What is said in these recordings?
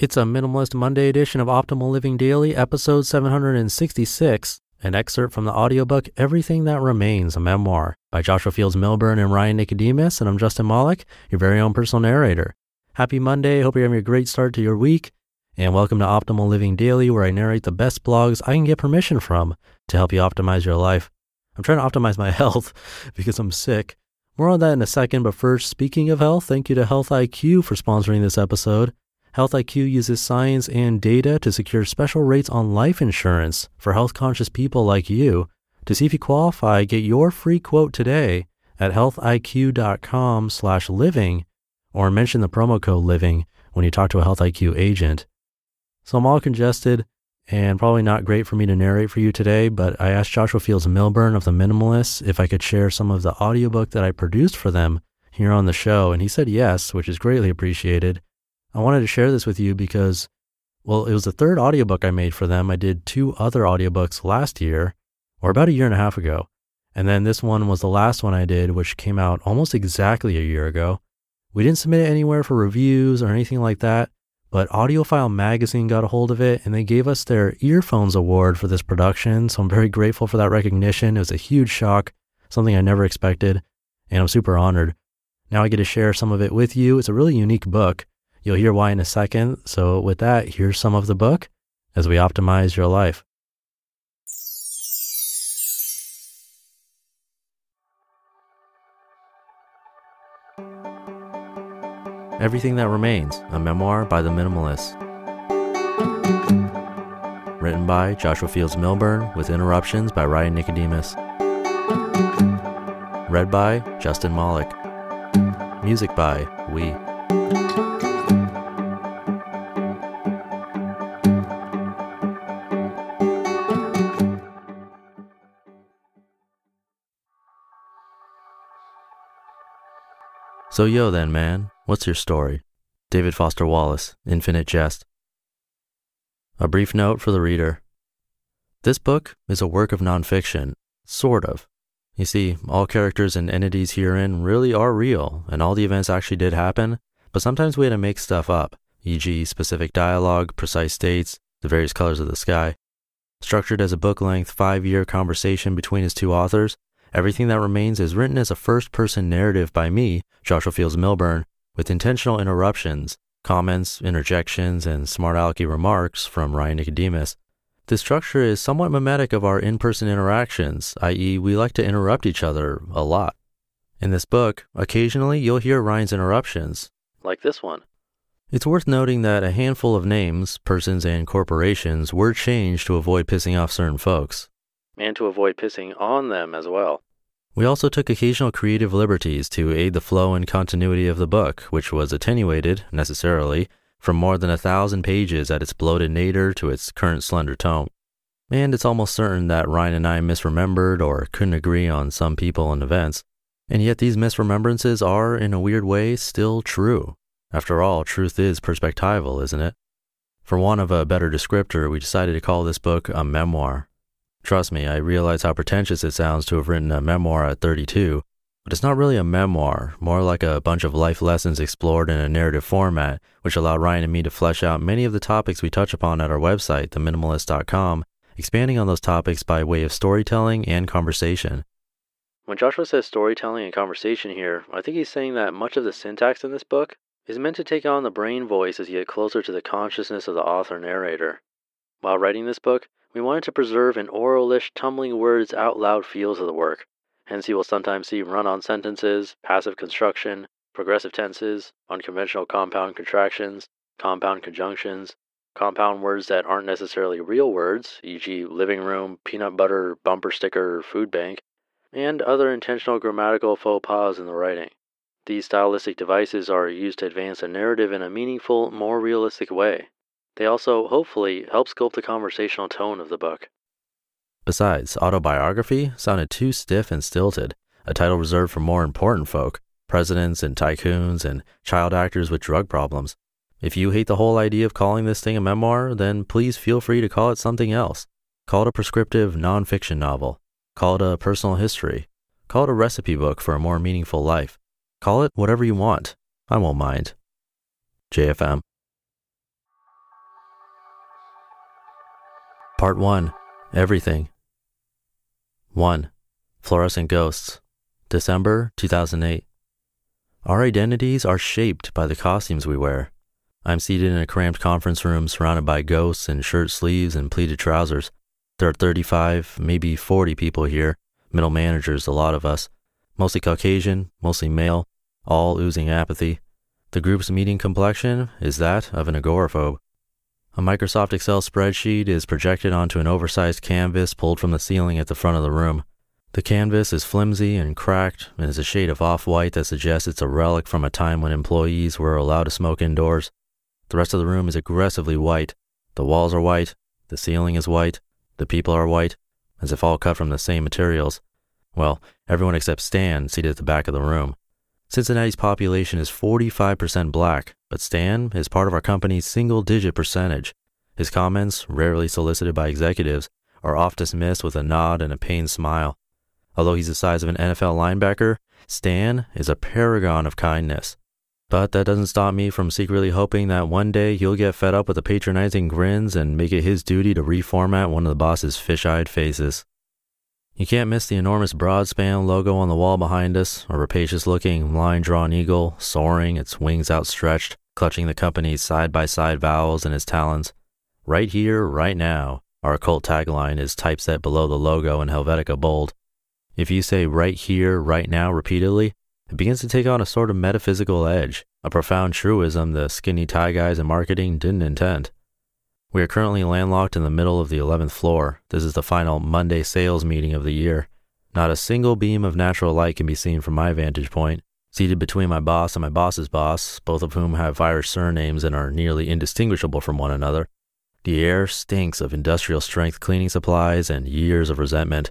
It's a Minimalist Monday edition of Optimal Living Daily, episode 766, an excerpt from the audiobook Everything That Remains, a memoir by Joshua Fields Millburn and Ryan Nicodemus, and I'm Justin Malik, your very own personal narrator. Happy Monday. Hope you're having a great start to your week. And welcome to Optimal Living Daily, where I narrate the best blogs I can get permission from to help you optimize your life. I'm trying to optimize my health because I'm sick. More on that in a second, but first, speaking of health, thank you to Health IQ for sponsoring this episode. Health IQ uses science and data to secure special rates on life insurance for health conscious people like you. To see if you qualify, get your free quote today at healthiq.com slash living or mention the promo code living when you talk to a Health IQ agent. So I'm all congested and probably not great for me to narrate for you today, but I asked Joshua Fields Millburn of The Minimalists if I could share some of the audiobook that I produced for them here on the show, and he said yes, which is greatly appreciated. I wanted to share this with you because, well, it was the third audiobook I made for them. I did two other audiobooks last year, or about a year and a half ago. And then this one was the last one I did, which came out almost exactly a year ago. We didn't submit it anywhere for reviews or anything like that, but AudioFile Magazine got a hold of it and they gave us their Earphones Award for this production. So I'm very grateful for that recognition. It was a huge shock, something I never expected, and I'm super honored. Now I get to share some of it with you. It's a really unique book. You'll hear why in a second. So, with that, here's some of the book as we optimize your life. Everything That Remains, a memoir by the Minimalists. Written by Joshua Fields Millburn with interruptions by Ryan Nicodemus. Read by Justin Malik. Music by We. So, yo, then, man, what's your story? David Foster Wallace, Infinite Jest. A brief note for the reader. This book is a work of nonfiction, sort of. You see, all characters and entities herein really are real, and all the events actually did happen, but sometimes we had to make stuff up, e.g., specific dialogue, precise dates, the various colors of the sky. Structured as a book length five year conversation between his two authors, Everything that remains is written as a first person narrative by me, Joshua Fields Millburn, with intentional interruptions, comments, interjections, and smart alecky remarks from Ryan Nicodemus. This structure is somewhat mimetic of our in person interactions, i.e., we like to interrupt each other a lot. In this book, occasionally you'll hear Ryan's interruptions, like this one. It's worth noting that a handful of names, persons, and corporations were changed to avoid pissing off certain folks and to avoid pissing on them as well. We also took occasional creative liberties to aid the flow and continuity of the book, which was attenuated, necessarily, from more than a thousand pages at its bloated nadir to its current slender tome. And it's almost certain that Ryan and I misremembered or couldn't agree on some people and events. And yet these misremembrances are, in a weird way, still true. After all, truth is perspectival, isn't it? For want of a better descriptor, we decided to call this book a memoir, Trust me, I realize how pretentious it sounds to have written a memoir at 32, but it's not really a memoir, more like a bunch of life lessons explored in a narrative format, which allow Ryan and me to flesh out many of the topics we touch upon at our website, theminimalists.com, expanding on those topics by way of storytelling and conversation. When Joshua says storytelling and conversation here, I think he's saying that much of the syntax in this book is meant to take on the brain voice as you get closer to the consciousness of the author narrator. While writing this book, we wanted to preserve an oralish, tumbling words out loud feel of the work. Hence, you will sometimes see run on sentences, passive construction, progressive tenses, unconventional compound contractions, compound conjunctions, compound words that aren't necessarily real words, e.g., living room, peanut butter, bumper sticker, food bank, and other intentional grammatical faux pas in the writing. These stylistic devices are used to advance a narrative in a meaningful, more realistic way. They also, hopefully, help sculpt the conversational tone of the book. Besides, autobiography sounded too stiff and stilted, a title reserved for more important folk, presidents and tycoons and child actors with drug problems. If you hate the whole idea of calling this thing a memoir, then please feel free to call it something else. Call it a prescriptive nonfiction novel. Call it a personal history. Call it a recipe book for a more meaningful life. Call it whatever you want. I won't mind. JFM. Part 1 Everything. 1. Fluorescent Ghosts. December 2008. Our identities are shaped by the costumes we wear. I'm seated in a cramped conference room surrounded by ghosts in shirt sleeves and pleated trousers. There are 35, maybe 40 people here, middle managers, a lot of us, mostly Caucasian, mostly male, all oozing apathy. The group's meeting complexion is that of an agoraphobe. A Microsoft Excel spreadsheet is projected onto an oversized canvas pulled from the ceiling at the front of the room. The canvas is flimsy and cracked and is a shade of off white that suggests it's a relic from a time when employees were allowed to smoke indoors. The rest of the room is aggressively white. The walls are white, the ceiling is white, the people are white, as if all cut from the same materials. Well, everyone except Stan seated at the back of the room. Cincinnati's population is 45% black, but Stan is part of our company's single digit percentage. His comments, rarely solicited by executives, are oft dismissed with a nod and a pained smile. Although he's the size of an NFL linebacker, Stan is a paragon of kindness. But that doesn't stop me from secretly hoping that one day he'll get fed up with the patronizing grins and make it his duty to reformat one of the boss's fish eyed faces. You can't miss the enormous Broadspan logo on the wall behind us, a rapacious looking line drawn eagle, soaring, its wings outstretched, clutching the company's side by side vowels in his talons. Right here, right now, our occult tagline is typeset below the logo in Helvetica bold. If you say right here, right now repeatedly, it begins to take on a sort of metaphysical edge, a profound truism the skinny tie guys in marketing didn't intend. We are currently landlocked in the middle of the 11th floor. This is the final Monday sales meeting of the year. Not a single beam of natural light can be seen from my vantage point. Seated between my boss and my boss's boss, both of whom have Irish surnames and are nearly indistinguishable from one another, the air stinks of industrial strength cleaning supplies and years of resentment.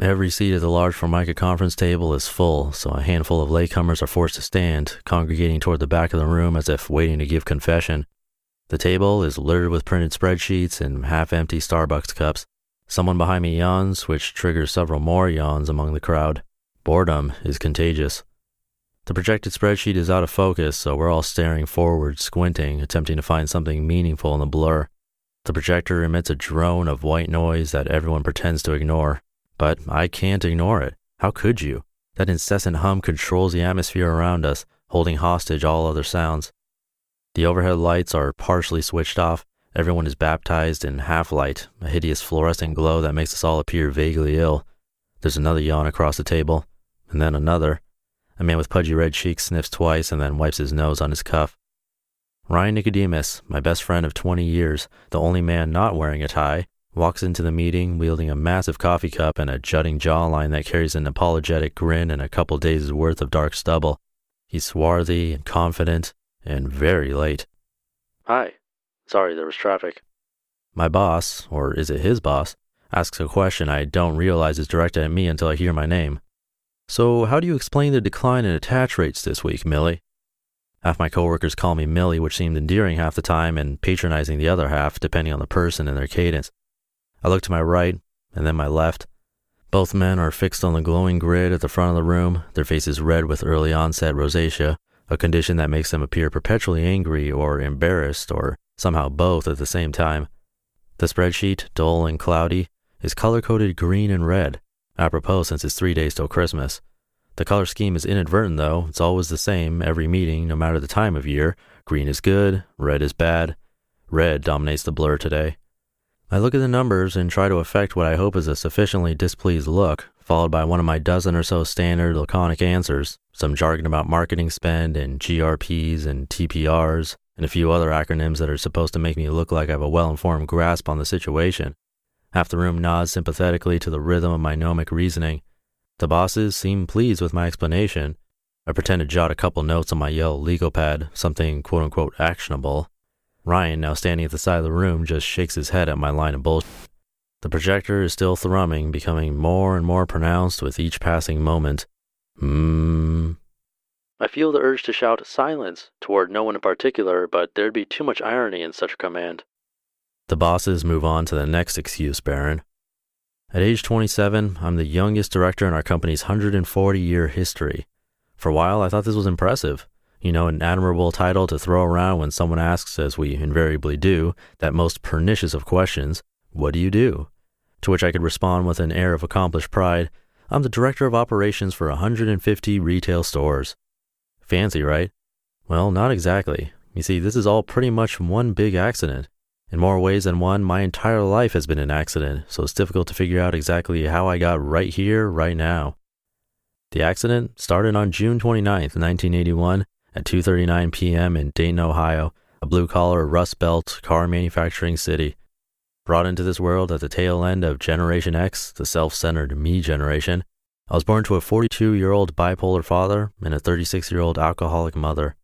Every seat at the large Formica conference table is full, so a handful of latecomers are forced to stand, congregating toward the back of the room as if waiting to give confession. The table is littered with printed spreadsheets and half empty Starbucks cups. Someone behind me yawns, which triggers several more yawns among the crowd. Boredom is contagious. The projected spreadsheet is out of focus, so we're all staring forward, squinting, attempting to find something meaningful in the blur. The projector emits a drone of white noise that everyone pretends to ignore. But I can't ignore it. How could you? That incessant hum controls the atmosphere around us, holding hostage all other sounds. The overhead lights are partially switched off. Everyone is baptized in half light, a hideous fluorescent glow that makes us all appear vaguely ill. There's another yawn across the table, and then another. A man with pudgy red cheeks sniffs twice and then wipes his nose on his cuff. Ryan Nicodemus, my best friend of 20 years, the only man not wearing a tie, walks into the meeting wielding a massive coffee cup and a jutting jawline that carries an apologetic grin and a couple days' worth of dark stubble. He's swarthy and confident, and very late. Hi. Sorry, there was traffic. My boss, or is it his boss, asks a question I don't realize is directed at me until I hear my name. So, how do you explain the decline in attach rates this week, Millie? Half my coworkers call me Millie, which seemed endearing half the time and patronizing the other half, depending on the person and their cadence. I look to my right and then my left. Both men are fixed on the glowing grid at the front of the room, their faces red with early onset rosacea, a condition that makes them appear perpetually angry or embarrassed or somehow both at the same time. The spreadsheet, dull and cloudy, is color coded green and red, apropos since it's three days till Christmas. The color scheme is inadvertent though, it's always the same every meeting, no matter the time of year. Green is good, red is bad. Red dominates the blur today. I look at the numbers and try to affect what I hope is a sufficiently displeased look, followed by one of my dozen or so standard laconic answers, some jargon about marketing spend and GRPs and TPRs, and a few other acronyms that are supposed to make me look like I have a well informed grasp on the situation. Half the room nods sympathetically to the rhythm of my gnomic reasoning. The bosses seem pleased with my explanation. I pretend to jot a couple notes on my yellow legal pad, something quote unquote actionable. Ryan, now standing at the side of the room, just shakes his head at my line of bullshit. The projector is still thrumming, becoming more and more pronounced with each passing moment. Hmm. I feel the urge to shout silence toward no one in particular, but there'd be too much irony in such a command. The bosses move on to the next excuse, Baron. At age 27, I'm the youngest director in our company's 140 year history. For a while, I thought this was impressive. You know, an admirable title to throw around when someone asks, as we invariably do, that most pernicious of questions What do you do? To which I could respond with an air of accomplished pride I'm the director of operations for 150 retail stores. Fancy, right? Well, not exactly. You see, this is all pretty much one big accident. In more ways than one, my entire life has been an accident, so it's difficult to figure out exactly how I got right here, right now. The accident started on June 29, 1981, at 2:39 p.m. in Dayton, Ohio, a blue-collar Rust Belt car manufacturing city. Brought into this world at the tail end of Generation X, the self-centered me generation, I was born to a 42-year-old bipolar father and a 36-year-old alcoholic mother.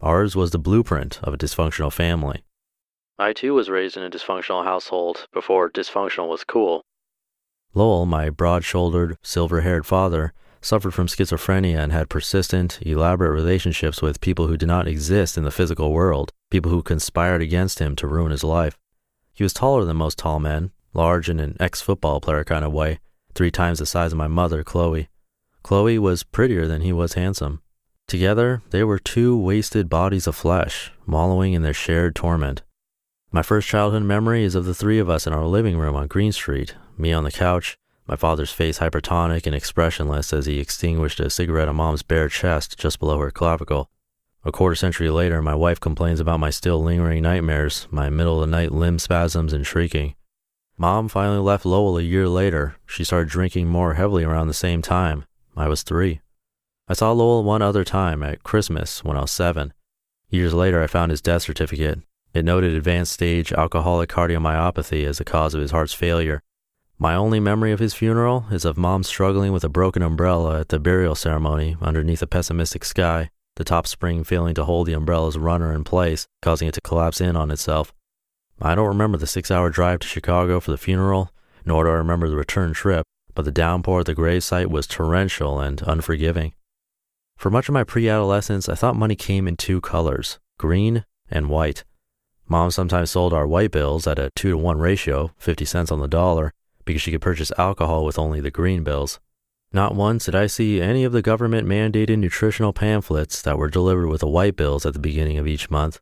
Ours was the blueprint of a dysfunctional family. I too was raised in a dysfunctional household before dysfunctional was cool. Lowell, my broad shouldered, silver haired father, suffered from schizophrenia and had persistent, elaborate relationships with people who did not exist in the physical world, people who conspired against him to ruin his life. He was taller than most tall men, large in an ex football player kind of way, three times the size of my mother, Chloe. Chloe was prettier than he was handsome. Together, they were two wasted bodies of flesh, wallowing in their shared torment. My first childhood memory is of the three of us in our living room on Green Street, me on the couch, my father's face hypertonic and expressionless as he extinguished a cigarette on mom's bare chest just below her clavicle. A quarter century later, my wife complains about my still lingering nightmares, my middle of the night limb spasms and shrieking. Mom finally left Lowell a year later. She started drinking more heavily around the same time. I was three. I saw Lowell one other time at Christmas when I was seven. Years later, I found his death certificate. It noted advanced stage alcoholic cardiomyopathy as the cause of his heart's failure. My only memory of his funeral is of mom struggling with a broken umbrella at the burial ceremony underneath a pessimistic sky, the top spring failing to hold the umbrella's runner in place, causing it to collapse in on itself. I don't remember the six hour drive to Chicago for the funeral, nor do I remember the return trip, but the downpour at the gravesite was torrential and unforgiving. For much of my pre adolescence, I thought money came in two colors green and white. Mom sometimes sold our white bills at a 2 to 1 ratio, 50 cents on the dollar, because she could purchase alcohol with only the green bills. Not once did I see any of the government mandated nutritional pamphlets that were delivered with the white bills at the beginning of each month.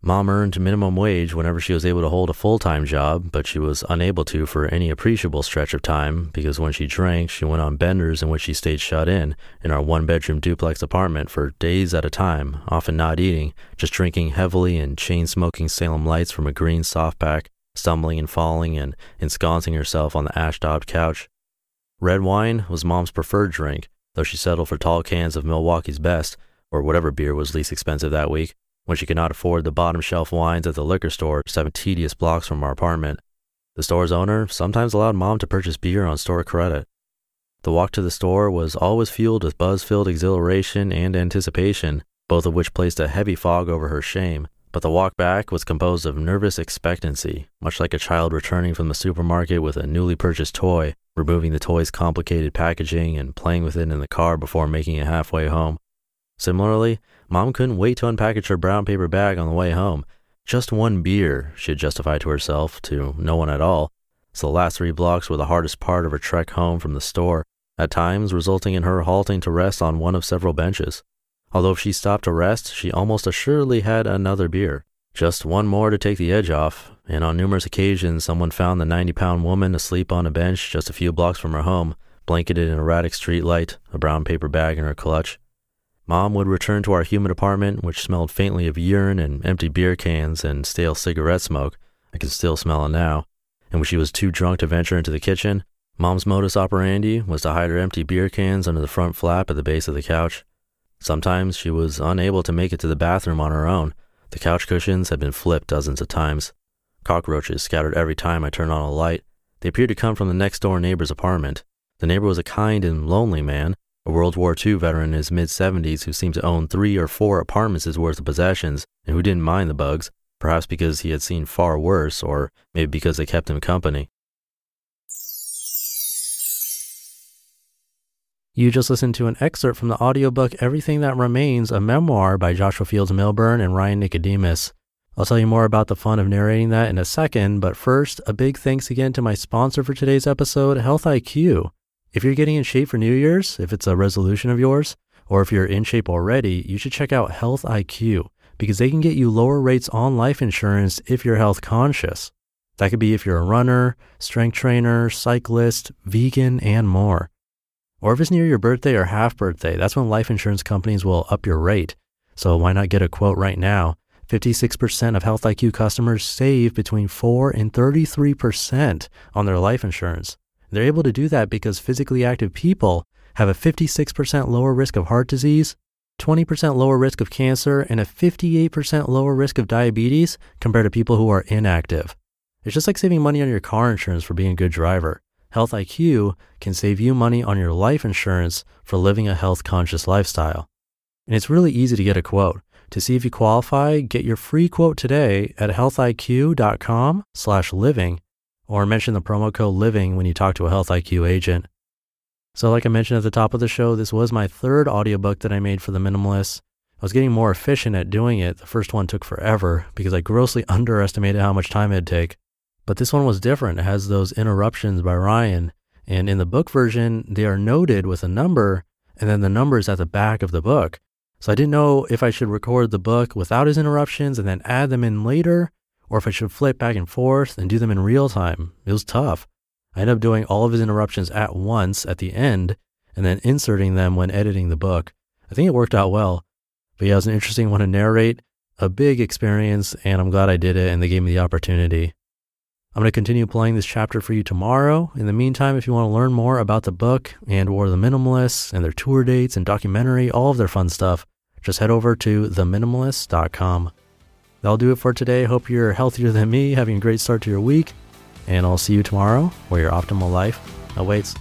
Mom earned minimum wage whenever she was able to hold a full time job, but she was unable to for any appreciable stretch of time because when she drank, she went on benders in which she stayed shut in in our one bedroom duplex apartment for days at a time, often not eating, just drinking heavily and chain smoking Salem lights from a green soft pack, stumbling and falling and ensconcing herself on the ash daubed couch. Red wine was Mom's preferred drink, though she settled for tall cans of Milwaukee's Best, or whatever beer was least expensive that week, when she could not afford the bottom shelf wines at the liquor store seven tedious blocks from our apartment. The store's owner sometimes allowed Mom to purchase beer on store credit. The walk to the store was always fueled with buzz filled exhilaration and anticipation, both of which placed a heavy fog over her shame but the walk back was composed of nervous expectancy, much like a child returning from the supermarket with a newly purchased toy, removing the toy's complicated packaging and playing with it in the car before making it halfway home. Similarly, Mom couldn't wait to unpackage her brown paper bag on the way home. Just one beer, she had justified to herself, to no one at all. So the last three blocks were the hardest part of her trek home from the store, at times resulting in her halting to rest on one of several benches. Although if she stopped to rest, she almost assuredly had another beer. Just one more to take the edge off, and on numerous occasions someone found the 90 pound woman asleep on a bench just a few blocks from her home, blanketed in erratic streetlight, a brown paper bag in her clutch. Mom would return to our humid apartment, which smelled faintly of urine and empty beer cans and stale cigarette smoke. I can still smell it now. And when she was too drunk to venture into the kitchen, Mom's modus operandi was to hide her empty beer cans under the front flap at the base of the couch. Sometimes she was unable to make it to the bathroom on her own. The couch cushions had been flipped dozens of times. Cockroaches scattered every time I turned on a light. They appeared to come from the next door neighbor's apartment. The neighbor was a kind and lonely man, a World War II veteran in his mid 70s who seemed to own three or four apartments' worth of possessions and who didn't mind the bugs, perhaps because he had seen far worse, or maybe because they kept him company. You just listened to an excerpt from the audiobook Everything That Remains, a memoir by Joshua Fields Millburn and Ryan Nicodemus. I'll tell you more about the fun of narrating that in a second, but first, a big thanks again to my sponsor for today's episode, Health IQ. If you're getting in shape for New Year's, if it's a resolution of yours, or if you're in shape already, you should check out Health IQ because they can get you lower rates on life insurance if you're health conscious. That could be if you're a runner, strength trainer, cyclist, vegan, and more. Or if it's near your birthday or half birthday, that's when life insurance companies will up your rate. So why not get a quote right now? 56% of Health IQ customers save between 4 and 33% on their life insurance. They're able to do that because physically active people have a 56% lower risk of heart disease, 20% lower risk of cancer, and a 58% lower risk of diabetes compared to people who are inactive. It's just like saving money on your car insurance for being a good driver. Health IQ can save you money on your life insurance for living a health conscious lifestyle. And it's really easy to get a quote. To see if you qualify, get your free quote today at healthiq.com slash living or mention the promo code living when you talk to a Health IQ agent. So like I mentioned at the top of the show, this was my third audiobook that I made for the minimalists. I was getting more efficient at doing it. The first one took forever because I grossly underestimated how much time it'd take. But this one was different. It has those interruptions by Ryan. And in the book version, they are noted with a number and then the numbers at the back of the book. So I didn't know if I should record the book without his interruptions and then add them in later, or if I should flip back and forth and do them in real time. It was tough. I ended up doing all of his interruptions at once at the end and then inserting them when editing the book. I think it worked out well. But yeah, it was an interesting one to narrate, a big experience, and I'm glad I did it and they gave me the opportunity. I'm going to continue playing this chapter for you tomorrow. In the meantime, if you want to learn more about the book and or the minimalists and their tour dates and documentary, all of their fun stuff, just head over to theminimalists.com. That'll do it for today. Hope you're healthier than me, having a great start to your week, and I'll see you tomorrow where your optimal life awaits.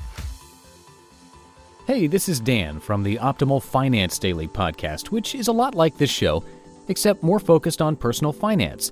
Hey, this is Dan from the Optimal Finance Daily podcast, which is a lot like this show, except more focused on personal finance.